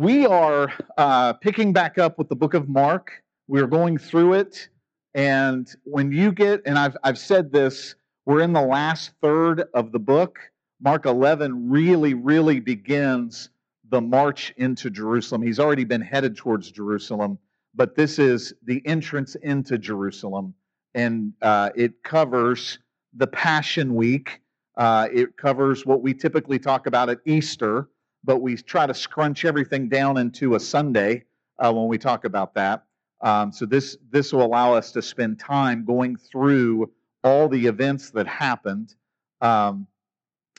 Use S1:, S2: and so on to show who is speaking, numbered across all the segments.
S1: We are uh, picking back up with the book of Mark. We're going through it. And when you get, and I've, I've said this, we're in the last third of the book. Mark 11 really, really begins the march into Jerusalem. He's already been headed towards Jerusalem, but this is the entrance into Jerusalem. And uh, it covers the Passion Week. Uh, it covers what we typically talk about at Easter, but we try to scrunch everything down into a Sunday uh, when we talk about that. Um, so this this will allow us to spend time going through all the events that happened. Um,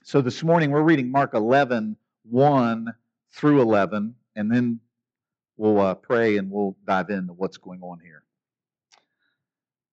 S1: so this morning we're reading Mark 11, 1 through 11, and then we'll uh, pray and we'll dive into what's going on here.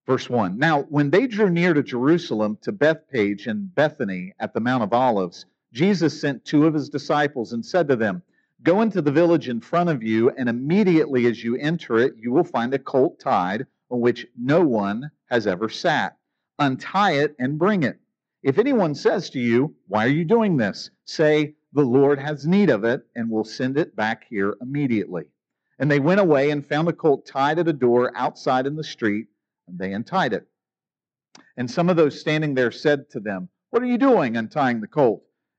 S1: Verse 1 Now, when they drew near to Jerusalem, to Bethphage and Bethany at the Mount of Olives, Jesus sent two of his disciples and said to them, Go into the village in front of you, and immediately as you enter it, you will find a colt tied on which no one has ever sat. Untie it and bring it. If anyone says to you, Why are you doing this? say, The Lord has need of it, and will send it back here immediately. And they went away and found the colt tied at a door outside in the street, and they untied it. And some of those standing there said to them, What are you doing untying the colt?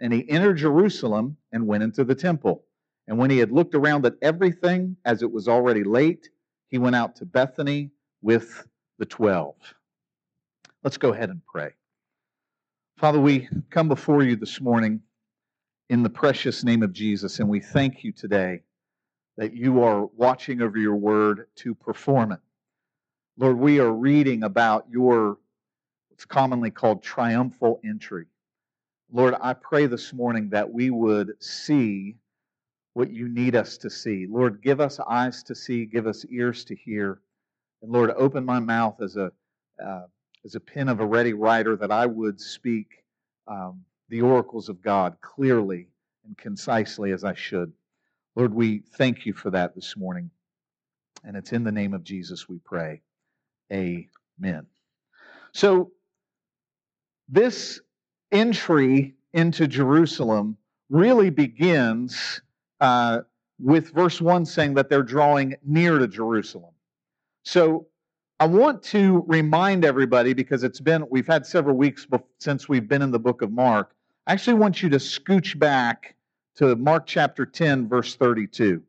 S1: And he entered Jerusalem and went into the temple. And when he had looked around at everything, as it was already late, he went out to Bethany with the twelve. Let's go ahead and pray. Father, we come before you this morning in the precious name of Jesus, and we thank you today that you are watching over your word to perform it. Lord, we are reading about your, what's commonly called triumphal entry. Lord, I pray this morning that we would see what you need us to see. Lord, give us eyes to see, give us ears to hear. And Lord, open my mouth as a, uh, as a pen of a ready writer that I would speak um, the oracles of God clearly and concisely as I should. Lord, we thank you for that this morning. And it's in the name of Jesus we pray. Amen. So, this entry into Jerusalem really begins uh, with verse 1 saying that they're drawing near to Jerusalem. So I want to remind everybody, because it's been, we've had several weeks since we've been in the book of Mark. I actually want you to scooch back to Mark chapter 10, verse 32.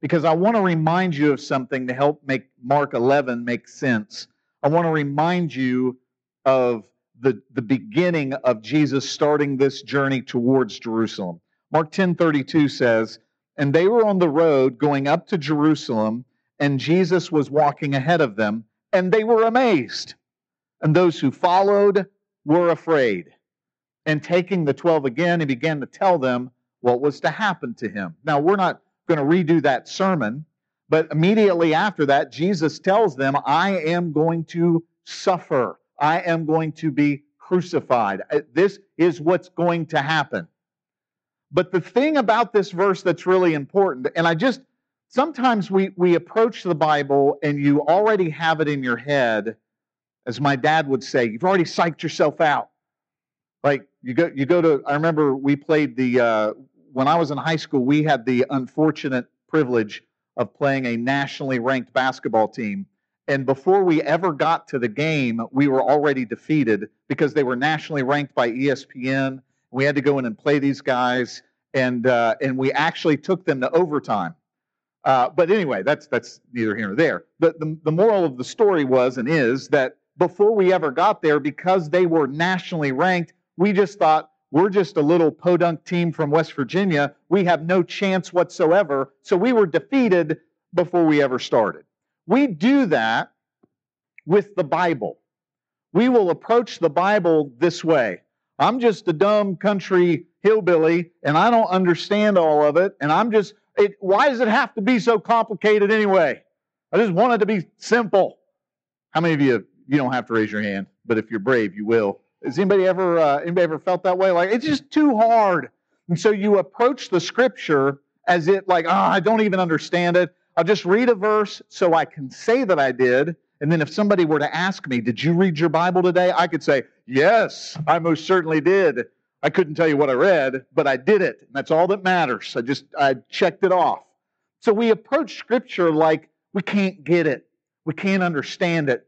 S1: Because I want to remind you of something to help make Mark 11 make sense. I want to remind you of the, the beginning of Jesus starting this journey towards Jerusalem. Mark 10:32 says, "And they were on the road going up to Jerusalem, and Jesus was walking ahead of them, and they were amazed. And those who followed were afraid. And taking the 12 again, he began to tell them what was to happen to him." Now, we're not going to redo that sermon, but immediately after that, Jesus tells them, "I am going to suffer." I am going to be crucified. Uh, this is what's going to happen. But the thing about this verse that's really important, and I just, sometimes we, we approach the Bible and you already have it in your head, as my dad would say, you've already psyched yourself out. Like you go, you go to, I remember we played the, uh, when I was in high school, we had the unfortunate privilege of playing a nationally ranked basketball team and before we ever got to the game, we were already defeated because they were nationally ranked by ESPN. We had to go in and play these guys, and uh, and we actually took them to overtime. Uh, but anyway, that's that's neither here nor there. But the, the moral of the story was and is that before we ever got there, because they were nationally ranked, we just thought we're just a little podunk team from West Virginia. We have no chance whatsoever. So we were defeated before we ever started. We do that with the Bible. We will approach the Bible this way. I'm just a dumb country hillbilly and I don't understand all of it. And I'm just, it, why does it have to be so complicated anyway? I just want it to be simple. How many of you, you don't have to raise your hand, but if you're brave, you will. Has anybody ever, uh, anybody ever felt that way? Like, it's just too hard. And so you approach the scripture as it like, oh, I don't even understand it. I'll just read a verse so I can say that I did. And then if somebody were to ask me, Did you read your Bible today? I could say, Yes, I most certainly did. I couldn't tell you what I read, but I did it. And that's all that matters. I just I checked it off. So we approach scripture like we can't get it. We can't understand it.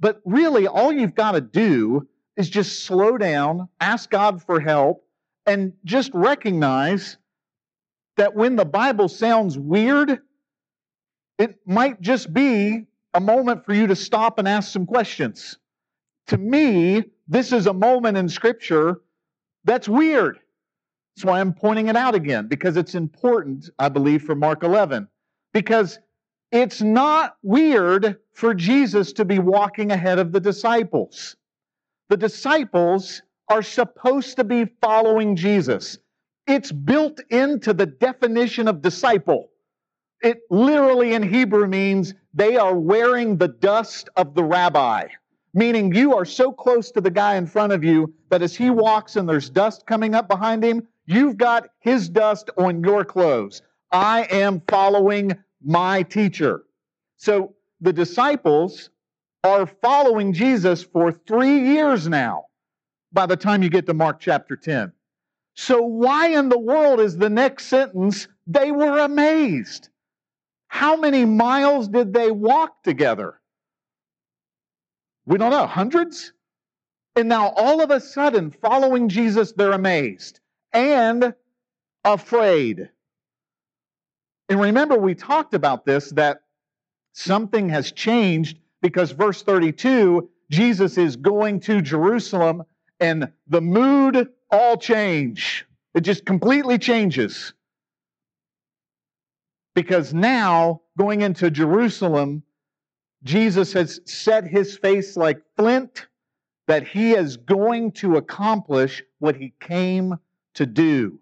S1: But really, all you've got to do is just slow down, ask God for help, and just recognize that when the Bible sounds weird, it might just be a moment for you to stop and ask some questions. To me, this is a moment in Scripture that's weird. That's why I'm pointing it out again, because it's important, I believe, for Mark 11. Because it's not weird for Jesus to be walking ahead of the disciples. The disciples are supposed to be following Jesus. It's built into the definition of disciple. It literally in Hebrew means they are wearing the dust of the rabbi, meaning you are so close to the guy in front of you that as he walks and there's dust coming up behind him, you've got his dust on your clothes. I am following my teacher. So the disciples are following Jesus for three years now by the time you get to Mark chapter 10. So, why in the world is the next sentence, they were amazed? How many miles did they walk together? We don't know, hundreds? And now all of a sudden, following Jesus, they're amazed and afraid. And remember, we talked about this that something has changed because verse 32, Jesus is going to Jerusalem and the mood all change. It just completely changes. Because now, going into Jerusalem, Jesus has set his face like flint that he is going to accomplish what he came to do,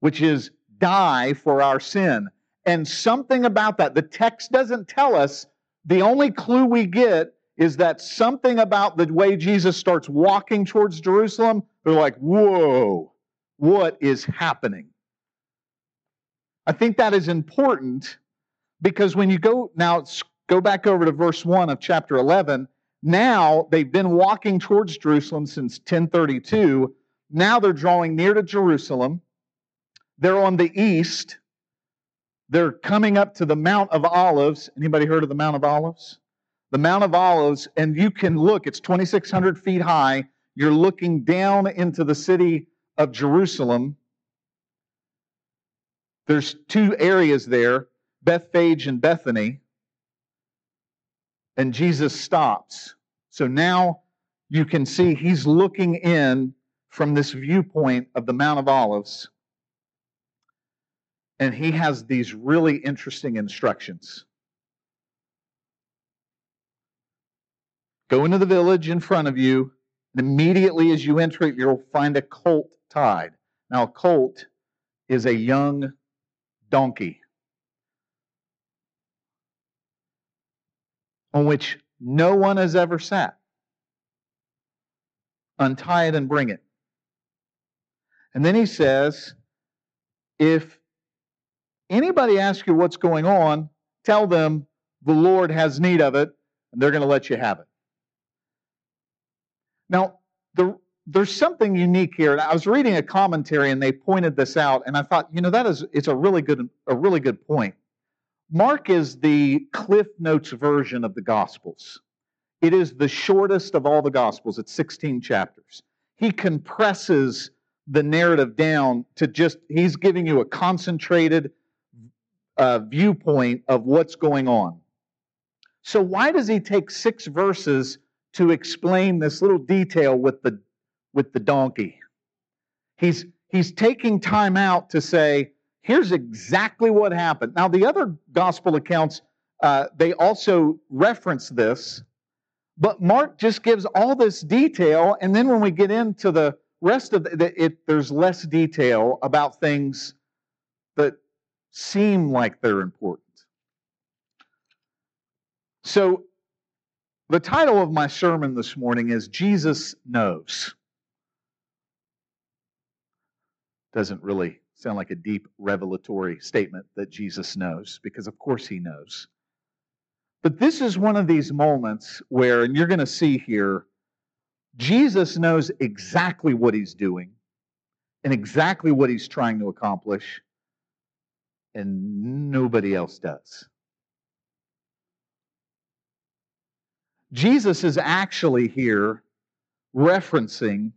S1: which is die for our sin. And something about that, the text doesn't tell us. The only clue we get is that something about the way Jesus starts walking towards Jerusalem, they're like, whoa, what is happening? I think that is important because when you go now, go back over to verse 1 of chapter 11. Now they've been walking towards Jerusalem since 1032. Now they're drawing near to Jerusalem. They're on the east. They're coming up to the Mount of Olives. Anybody heard of the Mount of Olives? The Mount of Olives, and you can look, it's 2,600 feet high. You're looking down into the city of Jerusalem. There's two areas there, Bethphage and Bethany. And Jesus stops. So now you can see he's looking in from this viewpoint of the Mount of Olives. And he has these really interesting instructions. Go into the village in front of you, and immediately as you enter it, you'll find a colt tied. Now, a colt is a young donkey on which no one has ever sat. Untie it and bring it. And then he says, if anybody asks you what's going on, tell them the Lord has need of it, and they're going to let you have it. Now, the there's something unique here. I was reading a commentary and they pointed this out, and I thought, you know, that is it's a really good a really good point. Mark is the Cliff Notes version of the Gospels. It is the shortest of all the Gospels. It's 16 chapters. He compresses the narrative down to just he's giving you a concentrated uh, viewpoint of what's going on. So why does he take six verses to explain this little detail with the with the donkey. He's, he's taking time out to say, here's exactly what happened. Now, the other gospel accounts, uh, they also reference this, but Mark just gives all this detail. And then when we get into the rest of the, it, there's less detail about things that seem like they're important. So, the title of my sermon this morning is Jesus Knows. Doesn't really sound like a deep revelatory statement that Jesus knows, because of course he knows. But this is one of these moments where, and you're going to see here, Jesus knows exactly what he's doing and exactly what he's trying to accomplish, and nobody else does. Jesus is actually here referencing,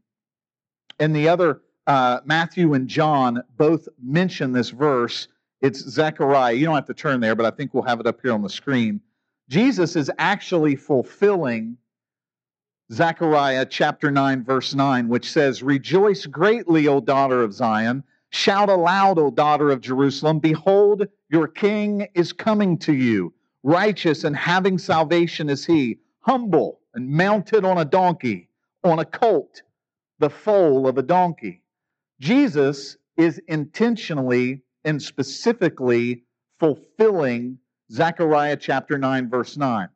S1: and the other, uh, Matthew and John both mention this verse. It's Zechariah. You don't have to turn there, but I think we'll have it up here on the screen. Jesus is actually fulfilling Zechariah chapter 9, verse 9, which says, Rejoice greatly, O daughter of Zion. Shout aloud, O daughter of Jerusalem. Behold, your king is coming to you. Righteous and having salvation is he, humble and mounted on a donkey, on a colt, the foal of a donkey. Jesus is intentionally and specifically fulfilling Zechariah chapter 9, verse 9.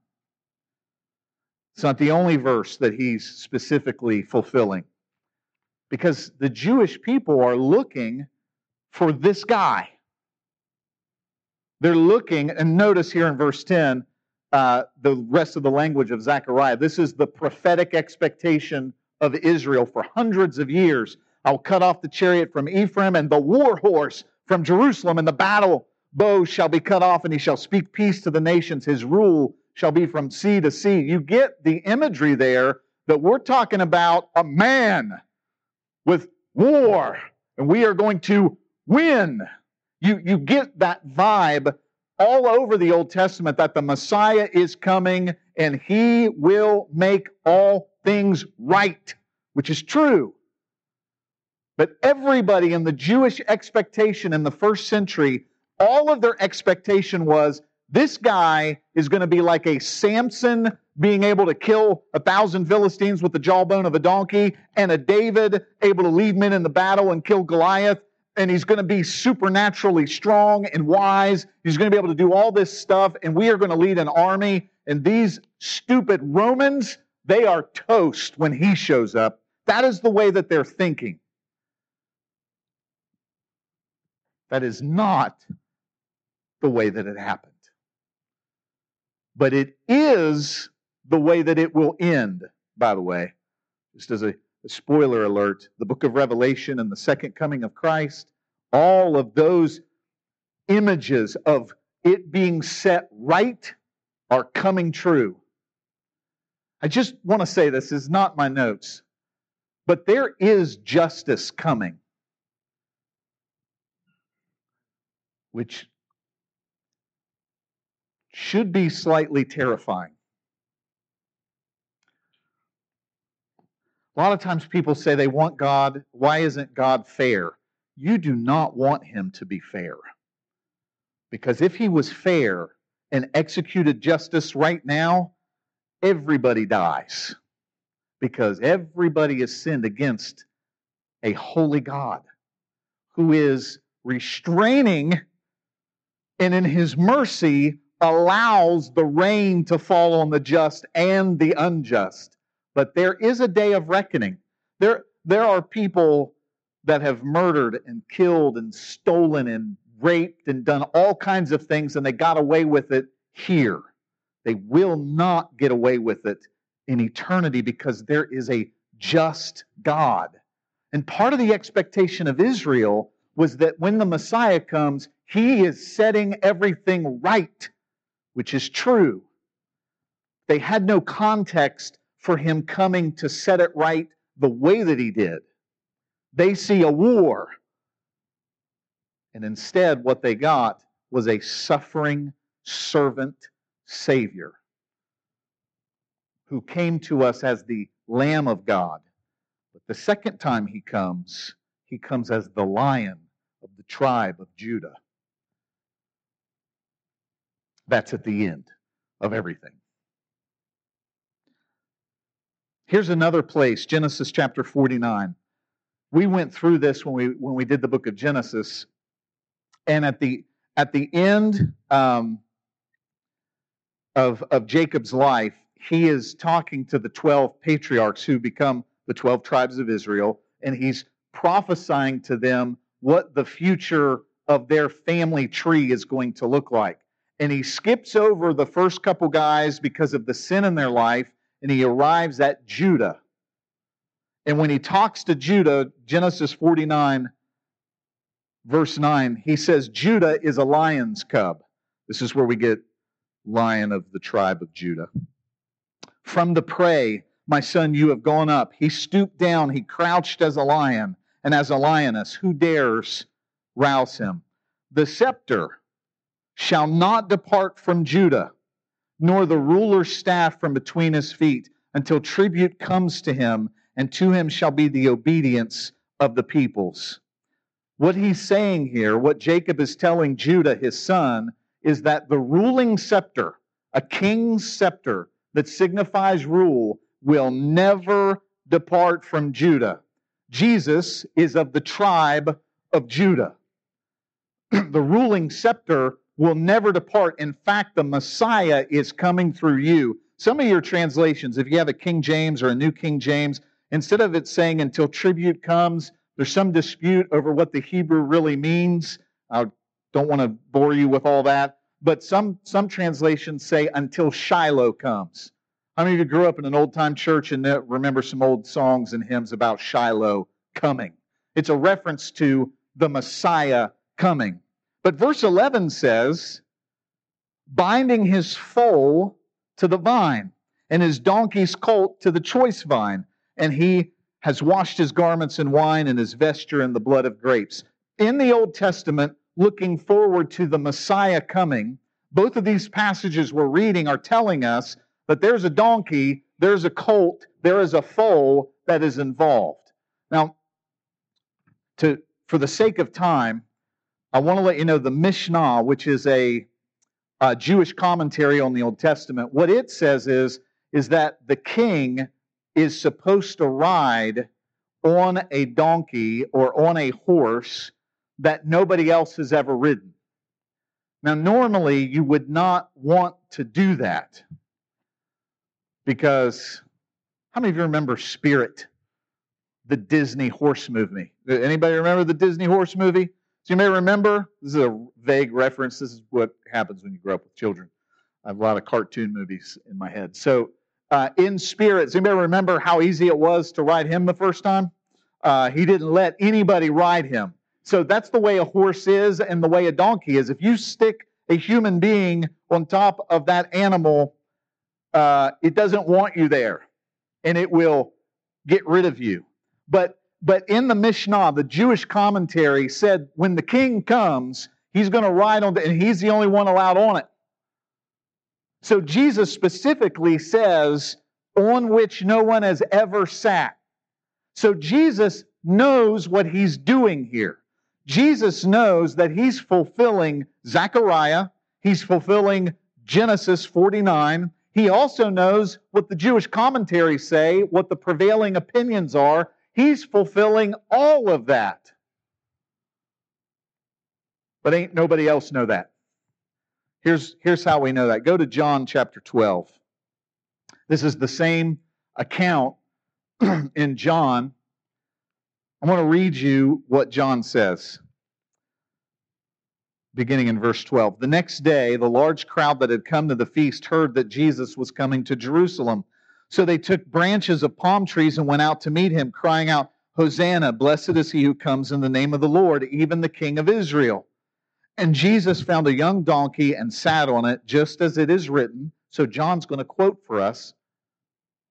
S1: It's not the only verse that he's specifically fulfilling because the Jewish people are looking for this guy. They're looking, and notice here in verse 10, uh, the rest of the language of Zechariah. This is the prophetic expectation of Israel for hundreds of years. I'll cut off the chariot from Ephraim and the war horse from Jerusalem, and the battle bow shall be cut off, and he shall speak peace to the nations. His rule shall be from sea to sea. You get the imagery there that we're talking about a man with war, and we are going to win. You, you get that vibe all over the Old Testament that the Messiah is coming and he will make all things right, which is true. But everybody in the Jewish expectation in the first century all of their expectation was this guy is going to be like a Samson being able to kill a thousand Philistines with the jawbone of a donkey, and a David able to lead men in the battle and kill Goliath. And he's going to be supernaturally strong and wise. He's going to be able to do all this stuff, and we are going to lead an army. And these stupid Romans, they are toast when he shows up. That is the way that they're thinking. That is not the way that it happened. But it is the way that it will end, by the way. Just as a, a spoiler alert, the book of Revelation and the second coming of Christ, all of those images of it being set right are coming true. I just want to say this is not my notes, but there is justice coming, which should be slightly terrifying. A lot of times people say they want God. Why isn't God fair? You do not want him to be fair. Because if he was fair and executed justice right now, everybody dies. Because everybody has sinned against a holy God who is restraining and in his mercy allows the rain to fall on the just and the unjust. But there is a day of reckoning. There, there are people that have murdered and killed and stolen and raped and done all kinds of things, and they got away with it here. They will not get away with it in eternity because there is a just God. And part of the expectation of Israel was that when the Messiah comes, he is setting everything right which is true. They had no context for him coming to set it right the way that he did. They see a war. And instead, what they got was a suffering servant Savior who came to us as the Lamb of God. But the second time he comes, he comes as the Lion of the tribe of Judah. That's at the end of everything. Here's another place, Genesis chapter 49. We went through this when we when we did the book of Genesis. And at the at the end um, of, of Jacob's life, he is talking to the 12 patriarchs who become the 12 tribes of Israel, and he's prophesying to them what the future of their family tree is going to look like. And he skips over the first couple guys because of the sin in their life, and he arrives at Judah. And when he talks to Judah, Genesis 49, verse 9, he says, Judah is a lion's cub. This is where we get lion of the tribe of Judah. From the prey, my son, you have gone up. He stooped down, he crouched as a lion and as a lioness. Who dares rouse him? The scepter shall not depart from Judah, nor the ruler's staff from between his feet, until tribute comes to him, and to him shall be the obedience of the peoples. What he's saying here, what Jacob is telling Judah, his son, is that the ruling scepter, a king's scepter that signifies rule, will never depart from Judah. Jesus is of the tribe of Judah. the ruling scepter will never depart. In fact, the Messiah is coming through you. Some of your translations, if you have a King James or a New King James, instead of it saying until tribute comes, there's some dispute over what the Hebrew really means. I don't want to bore you with all that. But some, some translations say until Shiloh comes. How many of you grew up in an old time church and remember some old songs and hymns about Shiloh coming? It's a reference to the Messiah coming. But verse 11 says, binding his foal to the vine and his donkey's colt to the choice vine, and he has washed his garments in wine and his vesture in the blood of grapes. In the Old Testament, looking forward to the Messiah coming, both of these passages we're reading are telling us but there's a donkey, there's a colt, there is a foal that is involved. Now, to, for the sake of time, I want to let you know the Mishnah, which is a, a Jewish commentary on the Old Testament, what it says is, is that the king is supposed to ride on a donkey or on a horse that nobody else has ever ridden. Now, normally you would not want to do that because how many of you remember Spirit, the Disney horse movie? Anybody remember the Disney horse movie? So you may remember, this is a vague reference. This is what happens when you grow up with children. I have a lot of cartoon movies in my head. So, uh, in Spirit, does anybody remember how easy it was to ride him the first time? Uh, he didn't let anybody ride him. So that's the way a horse is and the way a donkey is. If you stick a human being on top of that animal, uh, it doesn't want you there and it will get rid of you. But but in the Mishnah, the Jewish commentary said when the king comes, he's going to ride on the, and he's the only one allowed on it. So Jesus specifically says, on which no one has ever sat. So Jesus knows what he's doing here. Jesus knows that he's fulfilling Zechariah, he's fulfilling Genesis 49, he also knows what the Jewish commentaries say, what the prevailing opinions are. He's fulfilling all of that. But ain't nobody else know that. Here's, here's how we know that. Go to John chapter 12. This is the same account in John. I want to read you what John says beginning in verse 12. The next day, the large crowd that had come to the feast heard that Jesus was coming to Jerusalem. So they took branches of palm trees and went out to meet him, crying out, Hosanna, blessed is he who comes in the name of the Lord, even the King of Israel. And Jesus found a young donkey and sat on it, just as it is written. So John's going to quote for us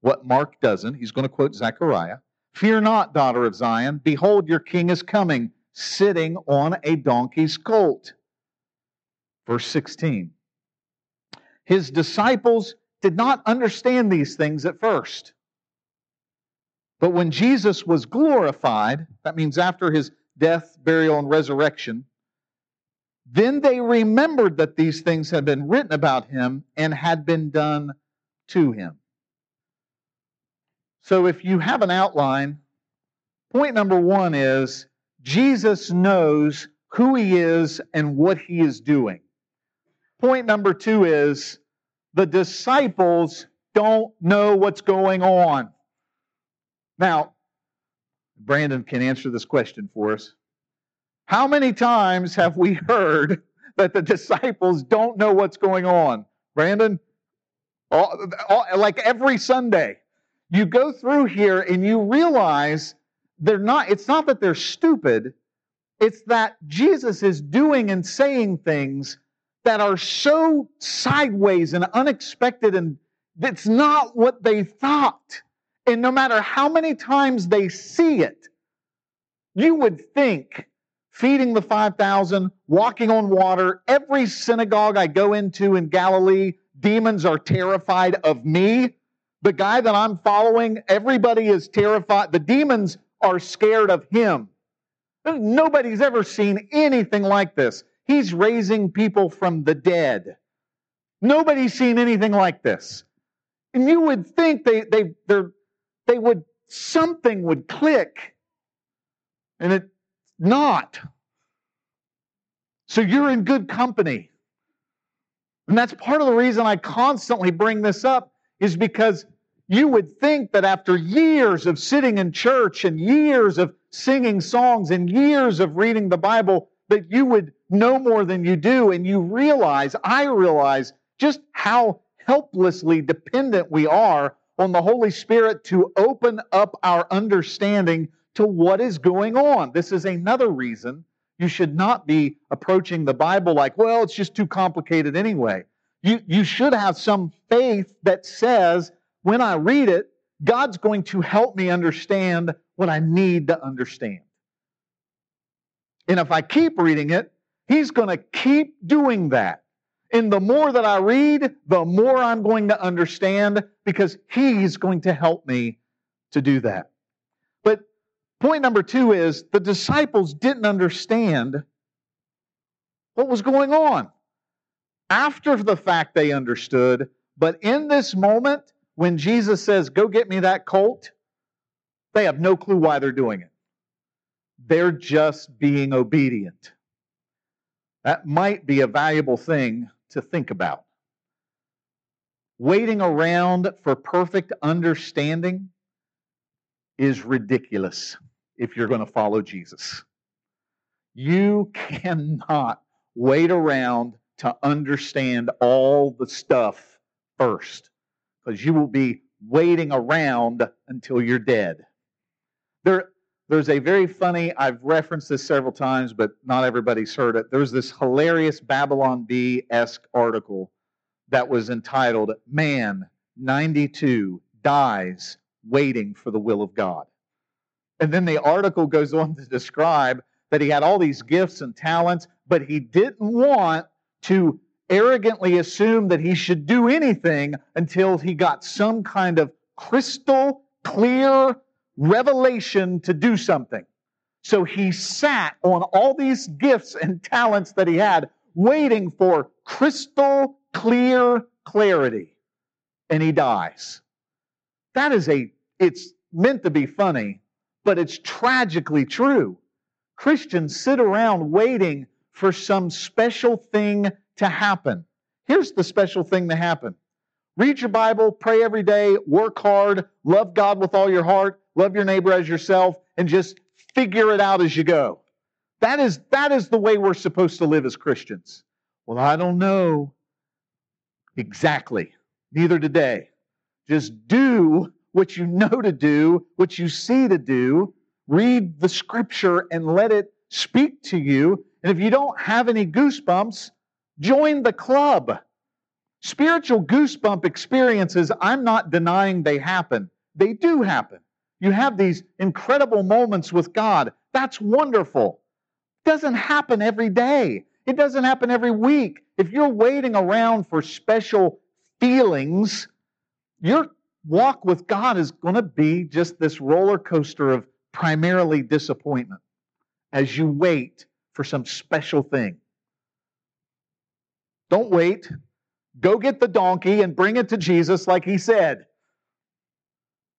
S1: what Mark doesn't. He's going to quote Zechariah. Fear not, daughter of Zion. Behold, your king is coming, sitting on a donkey's colt Verse 16. His disciples did not understand these things at first. But when Jesus was glorified, that means after his death, burial, and resurrection, then they remembered that these things had been written about him and had been done to him. So if you have an outline, point number one is Jesus knows who he is and what he is doing. Point number two is the disciples don't know what's going on. Now, Brandon can answer this question for us. How many times have we heard that the disciples don't know what's going on? Brandon? All, all, like every Sunday. You go through here and you realize they're not, it's not that they're stupid, it's that Jesus is doing and saying things that are so sideways and unexpected and that's not what they thought. And no matter how many times they see it, you would think feeding the 5,000, walking on water, every synagogue I go into in Galilee, demons are terrified of me. The guy that I'm following, everybody is terrified. The demons are scared of him. Nobody's ever seen anything like this. He's raising people from the dead. Nobody's seen anything like this. And you would think they, they, they would, something would click. And it's not. So you're in good company. And that's part of the reason I constantly bring this up is because you would think that after years of sitting in church and years of singing songs and years of reading the Bible, that you would know more than you do. And you realize, I realize just how helplessly dependent we are on the Holy Spirit to open up our understanding to what is going on. This is another reason you should not be approaching the Bible like, well, it's just too complicated anyway. You, you should have some faith that says, when I read it, God's going to help me understand what I need to understand. And if I keep reading it, He's going to keep doing that. And the more that I read, the more I'm going to understand because He's going to help me to do that. But point number two is the disciples didn't understand what was going on. After the fact, they understood, but in this moment, when Jesus says, Go get me that colt, they have no clue why they're doing it. They're just being obedient. That might be a valuable thing to think about. Waiting around for perfect understanding is ridiculous if you're going to follow Jesus. You cannot wait around to understand all the stuff first because you will be waiting around until you're dead. There, there's a very funny, I've referenced this several times, but not everybody's heard it. There's this hilarious Babylon Bee esque article that was entitled Man 92 Dies Waiting for the Will of God. And then the article goes on to describe that he had all these gifts and talents, but he didn't want to arrogantly assume that he should do anything until he got some kind of crystal clear revelation to do something. So he sat on all these gifts and talents that he had, waiting for crystal clear clarity. And he dies. That is a, it's meant to be funny, but it's tragically true. Christians sit around waiting for some special thing to happen. Here's the special thing to happen read your Bible, pray every day, work hard, love God with all your heart, love your neighbor as yourself, and just figure it out as you go. That is, that is the way we're supposed to live as Christians. Well, I don't know exactly. Neither today. Just do what you know to do, what you see to do. Read the scripture and let it speak to you. And if you don't have any goosebumps, Join the club. Spiritual goosebump experiences, I'm not denying they happen. They do happen. You have these incredible moments with God. That's wonderful. It doesn't happen every day. It doesn't happen every week. If you're waiting around for special feelings, your walk with God is going to be just this roller coaster of primarily disappointment as you wait for some special thing. Don't wait. Go get the donkey and bring it to Jesus like he said.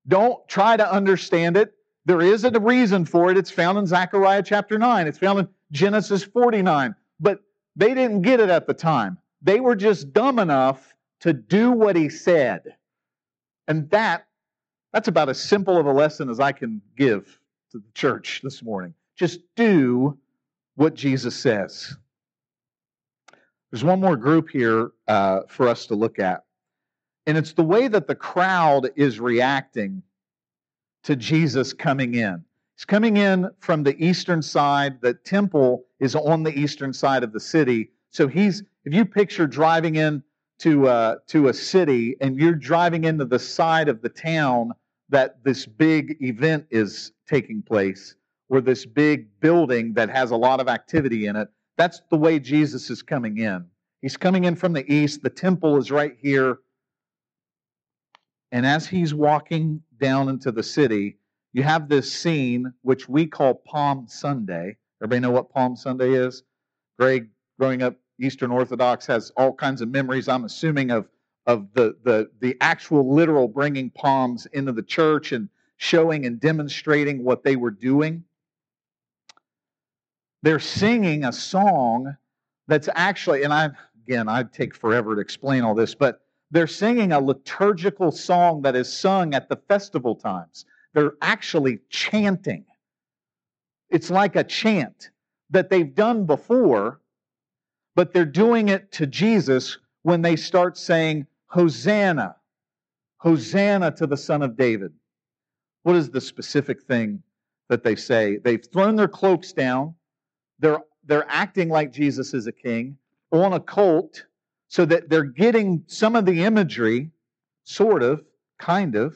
S1: Don't try to understand it. There is a reason for it. It's found in Zechariah chapter 9. It's found in Genesis 49. But they didn't get it at the time. They were just dumb enough to do what he said. And that that's about as simple of a lesson as I can give to the church this morning. Just do what Jesus says. There's one more group here uh, for us to look at, and it's the way that the crowd is reacting to Jesus coming in. He's coming in from the eastern side. The temple is on the eastern side of the city. So he's, if you picture driving in to, uh, to a city and you're driving into the side of the town that this big event is taking place, or this big building that has a lot of activity in it, that's the way Jesus is coming in. He's coming in from the east. The temple is right here. And as he's walking down into the city, you have this scene which we call Palm Sunday. Everybody know what Palm Sunday is? Greg, growing up Eastern Orthodox, has all kinds of memories, I'm assuming, of, of the, the, the actual literal bringing palms into the church and showing and demonstrating what they were doing. They're singing a song that's actually, and I, again, I'd take forever to explain all this, but they're singing a liturgical song that is sung at the festival times. They're actually chanting. It's like a chant that they've done before, but they're doing it to Jesus when they start saying, Hosanna, Hosanna to the Son of David. What is the specific thing that they say? They've thrown their cloaks down. They're, they're acting like Jesus is a king on a colt so that they're getting some of the imagery, sort of, kind of,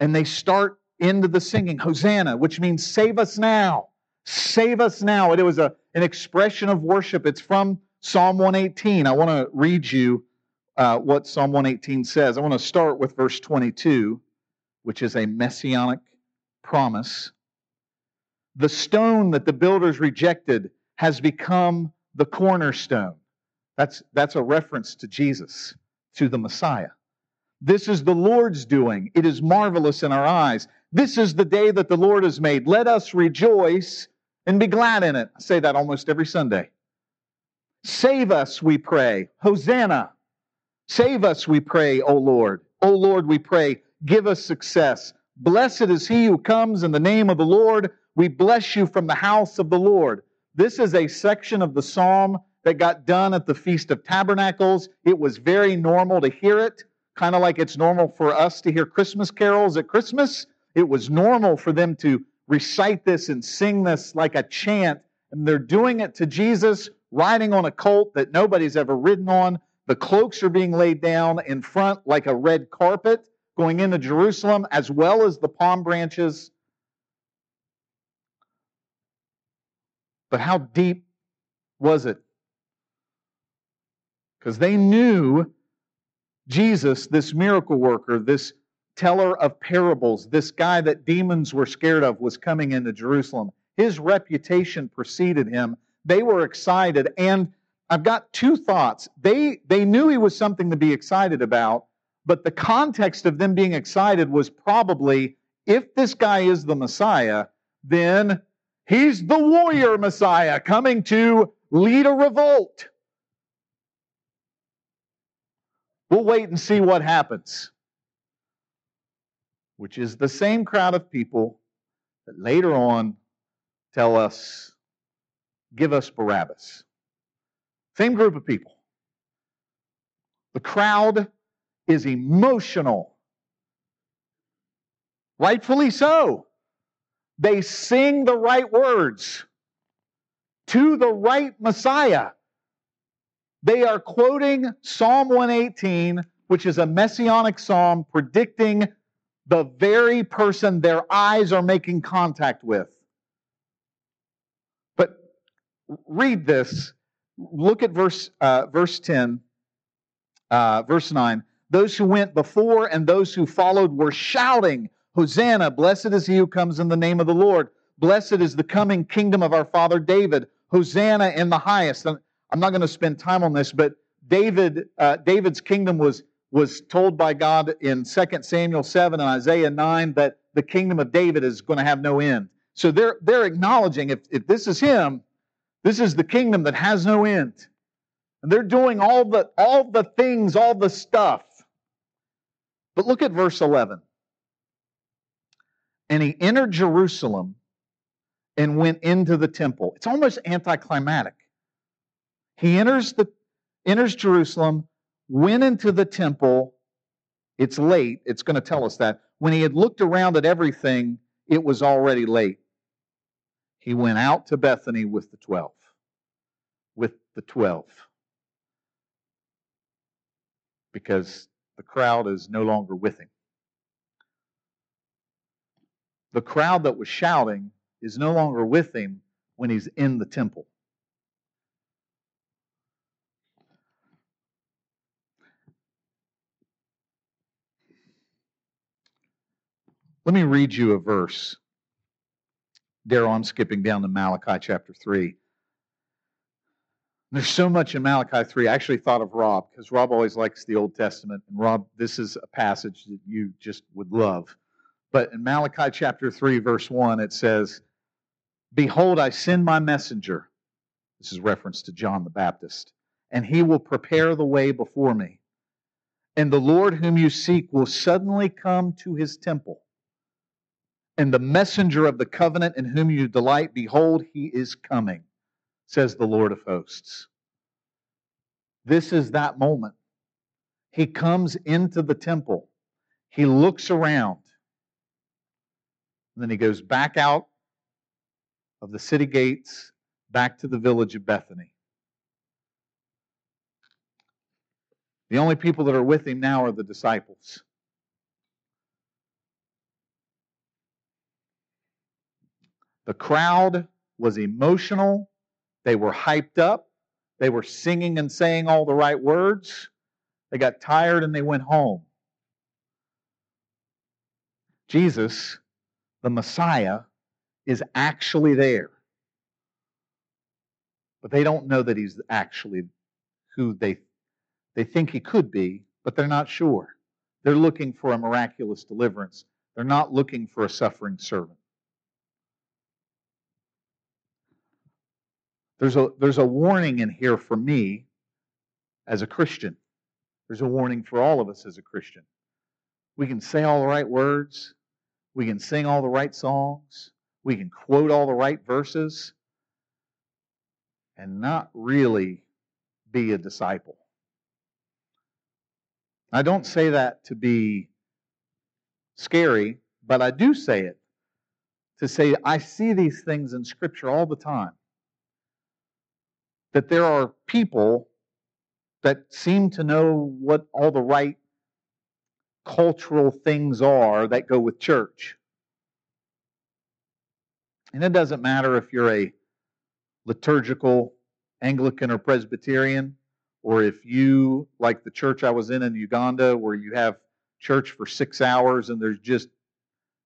S1: and they start into the singing, Hosanna, which means save us now. Save us now. It was a, an expression of worship. It's from Psalm 118. I want to read you uh, what Psalm 118 says. I want to start with verse 22, which is a messianic promise. The stone that the builders rejected has become the cornerstone. That's, that's a reference to Jesus, to the Messiah. This is the Lord's doing. It is marvelous in our eyes. This is the day that the Lord has made. Let us rejoice and be glad in it. I say that almost every Sunday. Save us, we pray. Hosanna. Save us, we pray, O Lord. O Lord, we pray, give us success. Blessed is he who comes in the name of the Lord. We bless you from the house of the Lord. This is a section of the psalm that got done at the Feast of Tabernacles. It was very normal to hear it kind of like it's normal for us to hear Christmas carols at Christmas. It was normal for them to recite this and sing this like a chant. And they're doing it to Jesus riding on a colt that nobody's ever ridden on. The cloaks are being laid down in front like a red carpet going into Jerusalem, as well as the palm branches. But how deep was it? Because they knew Jesus, this miracle worker, this teller of parables, this guy that demons were scared of, was coming into Jerusalem. His reputation preceded him. They were excited. And I've got two thoughts. They, they knew he was something to be excited about, but the context of them being excited was probably if this guy is the Messiah, then he's the warrior Messiah coming to lead a revolt. We'll wait and see what happens. Which is the same crowd of people that later on tell us, give us Barabbas. Same group of people. The crowd is emotional. Rightfully so. They sing the right words to the right Messiah. They are quoting Psalm 118, which is a messianic psalm predicting the very person their eyes are making contact with. But read this. Look at verse, uh, verse 10, uh, verse 9. Those who went before and those who followed were shouting, Hosanna, blessed is he who comes in the name of the Lord. Blessed is the coming kingdom of our father David. Hosanna in the highest. I'm not going to spend time on this, but David, uh, David's kingdom was, was told by God in 2 Samuel 7 and Isaiah 9 that the kingdom of David is going to have no end. So they're, they're acknowledging if, if this is him, this is the kingdom that has no end. And they're doing all the, all the things, all the stuff. But look at verse 11. And he entered Jerusalem and went into the temple. It's almost anticlimactic. He enters the enters Jerusalem, went into the temple. It's late. It's going to tell us that. When he had looked around at everything, it was already late. He went out to Bethany with the 12. With the 12. Because the crowd is no longer with him. The crowd that was shouting is no longer with him when he's in the temple. Let me read you a verse. There, I'm skipping down to Malachi chapter 3. There's so much in Malachi 3. I actually thought of Rob because Rob always likes the Old Testament. And Rob, this is a passage that you just would love. But in Malachi chapter 3, verse 1, it says, Behold, I send my messenger. This is reference to John the Baptist. And he will prepare the way before me. And the Lord whom you seek will suddenly come to his temple and the messenger of the covenant in whom you delight, behold, he is coming, says the Lord of hosts. This is that moment. He comes into the temple, he looks around, and then he goes back out of the city gates, back to the village of Bethany. The only people that are with him now are the disciples. The crowd was emotional. They were hyped up. They were singing and saying all the right words. They got tired and they went home. Jesus, the Messiah, is actually there. But they don't know that he's actually who they, they think he could be, but they're not sure. They're looking for a miraculous deliverance. They're not looking for a suffering servant. There's a, there's a warning in here for me as a Christian. There's a warning for all of us as a Christian. We can say all the right words, we can sing all the right songs, we can quote all the right verses, and not really be a disciple. I don't say that to be scary, but I do say it to say I see these things in Scripture all the time. That there are people that seem to know what all the right cultural things are that go with church. And it doesn't matter if you're a liturgical Anglican or Presbyterian, or if you, like the church I was in in Uganda, where you have church for six hours and there's just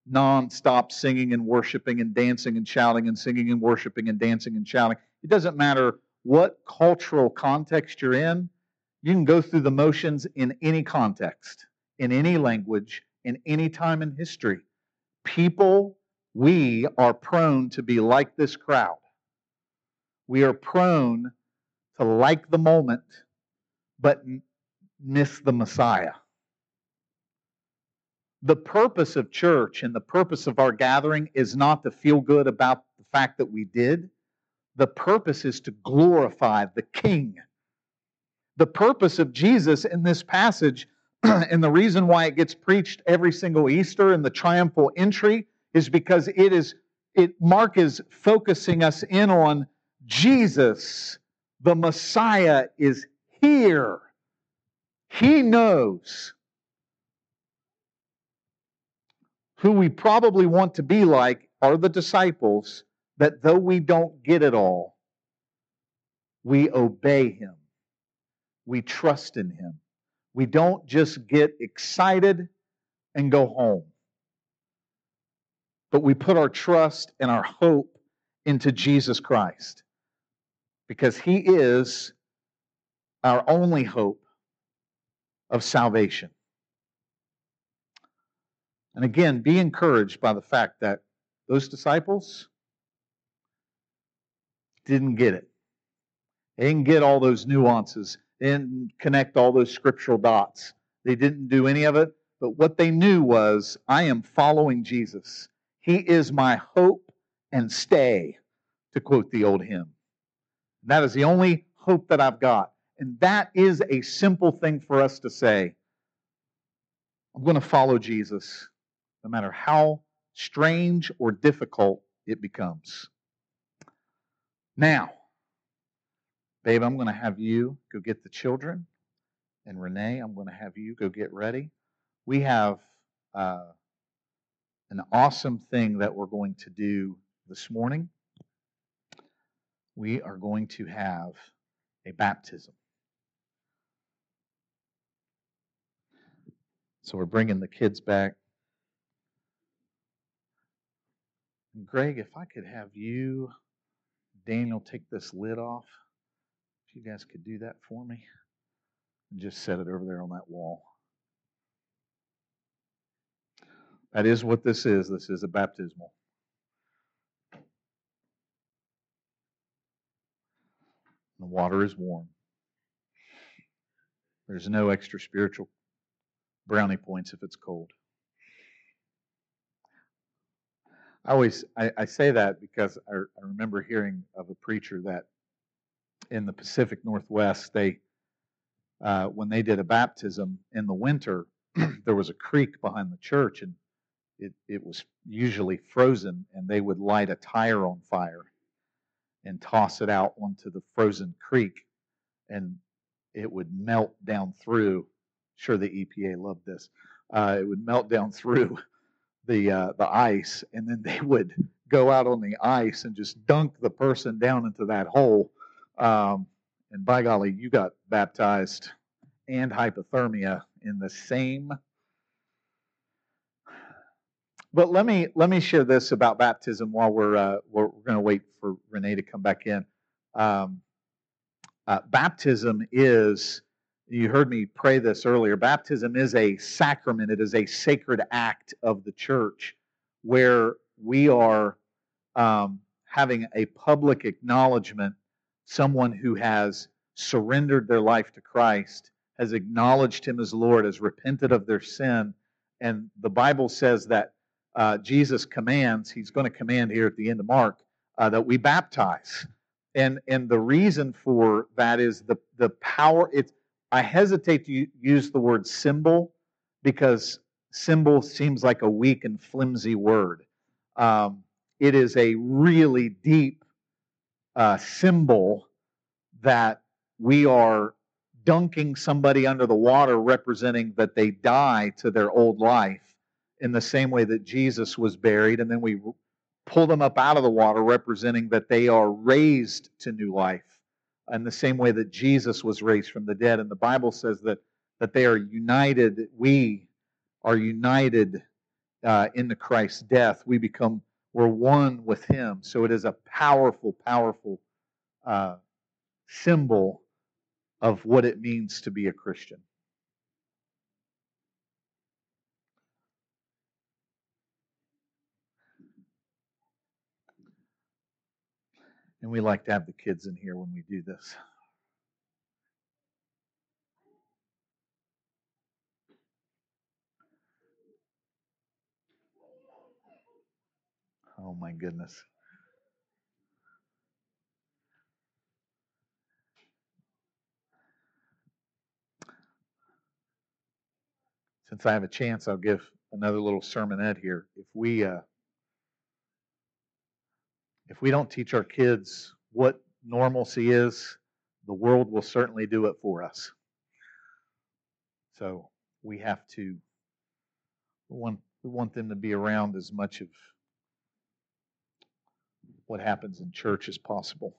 S1: non-stop singing and worshiping and dancing and shouting and singing and worshiping and dancing and shouting. It doesn't matter what cultural context you're in, you can go through the motions in any context, in any language, in any time in history. People, we are prone to be like this crowd. We are prone to like the moment, but miss the Messiah. The purpose of church and the purpose of our gathering is not to feel good about the fact that we did. The purpose is to glorify the King. The purpose of Jesus in this passage, and the reason why it gets preached every single Easter in the triumphal entry, is because it is it Mark is focusing us in on Jesus, the Messiah, is here. He knows who we probably want to be like are the disciples that though we don't get it all, we obey Him. We trust in Him. We don't just get excited and go home, but we put our trust and our hope into Jesus Christ because He is our only hope of salvation. And again, be encouraged by the fact that those disciples didn't get it. They didn't get all those nuances, they didn't connect all those scriptural dots. They didn't do any of it. But what they knew was, I am following Jesus. He is my hope and stay, to quote the old hymn. That is the only hope that I've got. And that is a simple thing for us to say. I'm going to follow Jesus no matter how strange or difficult it becomes. Now, babe, I'm going to have you go get the children. And Renee, I'm going to have you go get ready. We have uh, an awesome thing that we're going to do this morning. We are going to have a baptism. So we're bringing the kids back. Greg, if I could have you, Daniel, take this lid off. If you guys could do that for me just set it over there on that wall. That is what this is. This is a baptismal. The water is warm. There's no extra spiritual brownie points if it's cold. I always I, I say that because I, I, remember hearing of a preacher that in the Pacific Northwest they uh, when they did a baptism in the winter there was a creek behind the church and it, it was usually frozen and they would light a tire on fire and toss it out onto the frozen creek and it would melt down through sure the EPA loved this uh, it would melt down through the uh, the ice and then they would go out on the ice and just dunk the person down into that hole um, and by golly you got baptized and hypothermia in the same but let me let me share this about baptism while we're uh, we're, we're going to wait for Renee to come back in. Um, uh, baptism is you heard me pray this earlier. Baptism is a sacrament. It is a sacred act of the church where we are um, having a public acknowledgement. Someone who has surrendered their life to Christ has acknowledged Him as Lord, has repented of their sin, and the Bible says that uh, Jesus commands, he's going to command here at the end of Mark, uh, that we baptize. And, and the reason for that is the, the power. It's, I hesitate to use the word symbol because symbol seems like a weak and flimsy word. Um, it is a really deep uh, symbol that we are dunking somebody under the water, representing that they die to their old life in the same way that Jesus was buried, and then we pull them up out of the water, representing that they are raised to new life, in the same way that Jesus was raised from the dead. And the Bible says that, that they are united, we are united uh, in the Christ's death. We become, we're one with Him. So it is a powerful, powerful uh, symbol of what it means to be a Christian. And we like to have the kids in here when we do this. Oh my goodness. Since I have a chance, I'll give another little sermonette here. If we uh, if we don't teach our kids what normalcy is, the world will certainly do it for us. So we have to we want we want them to be around as much of what happens in church as possible.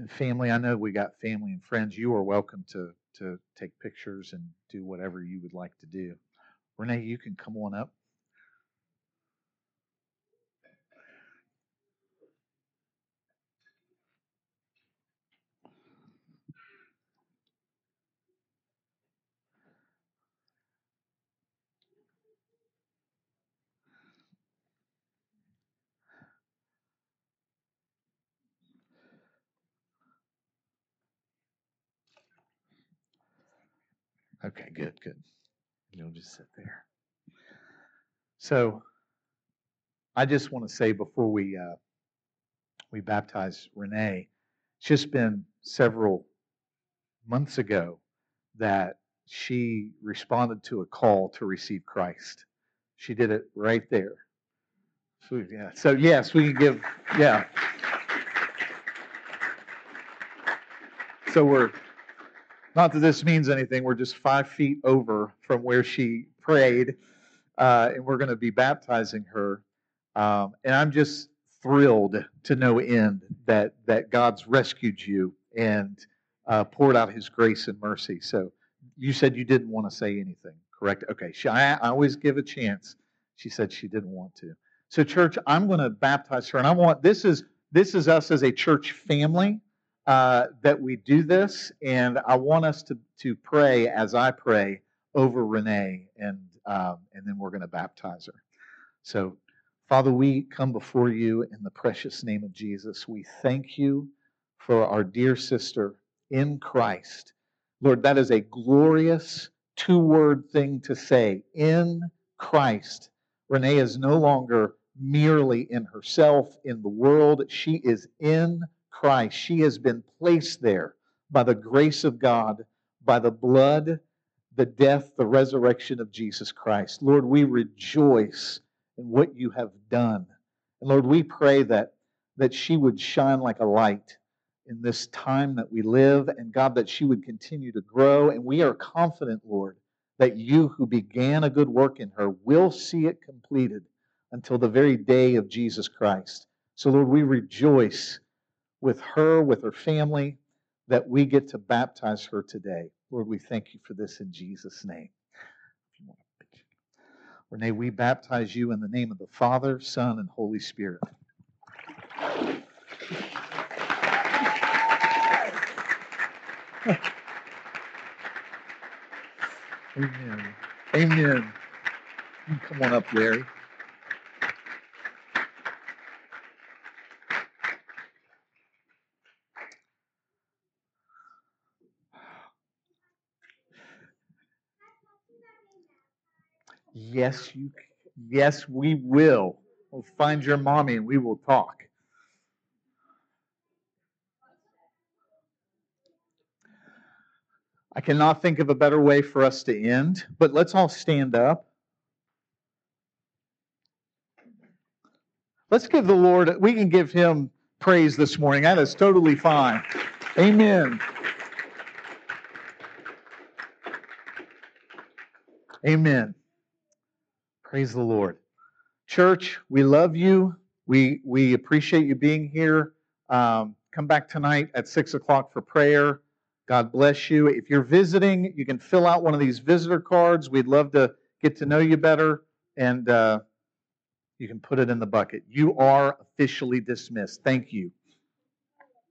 S1: and family. I know we got family and friends. You are welcome to to take pictures and do whatever you would like to do. Renee, you can come on up. Okay, good, good. You'll just sit there. So, I just want to say before we uh, we baptize Renee, it's just been several months ago that she responded to a call to receive Christ. She did it right there. So, yeah. So yes, we can give yeah. So we're not that this means anything. We're just five feet over from where she prayed, uh, and we're going to be baptizing her. Um, and I'm just thrilled to no end that that God's rescued you and uh, poured out His grace and mercy. So you said you didn't want to say anything, correct? Okay. She, I, I always give a chance. She said she didn't want to. So, church, I'm going to baptize her, and I want this is this is us as a church family uh, that we do this, and I want us to, to pray as I pray over Renee, and, um, and then we're going to baptize her. So, Father, we come before you in the precious name of Jesus. We thank you for our dear sister in Christ. Lord, that is a glorious two word thing to say. In Christ. Renee is no longer merely in herself, in the world. She is in Christ. She has been placed there by the grace of God, by the blood, the death, the resurrection of Jesus Christ. Lord, we rejoice in what you have done. And Lord, we pray that, that she would shine like a light in this time that we live, and God, that she would continue to grow. And we are confident, Lord, that you who began a good work in her will see it completed until the very day of Jesus Christ. So, Lord, we rejoice with her, with her family, that we get to baptize her today. Lord, we thank you for this in Jesus' name. Renee, we baptize you in the name of the Father, Son, and Holy Spirit. Amen. Amen. Come on up, Larry. Yes, you. Yes, we will. We'll find your mommy and we will talk. I cannot think of a better way for us to end, but let's all stand up. Let's give the Lord, we can give him praise this morning. That is totally fine. Amen. Amen. Praise the Lord. Church, we love you. We, we appreciate you being here. Um, come back tonight at 6 o'clock for prayer. God bless you. If you're visiting, you can fill out one of these visitor cards. We'd love to get to know you better, and uh, you can put it in the bucket. You are officially dismissed. Thank you.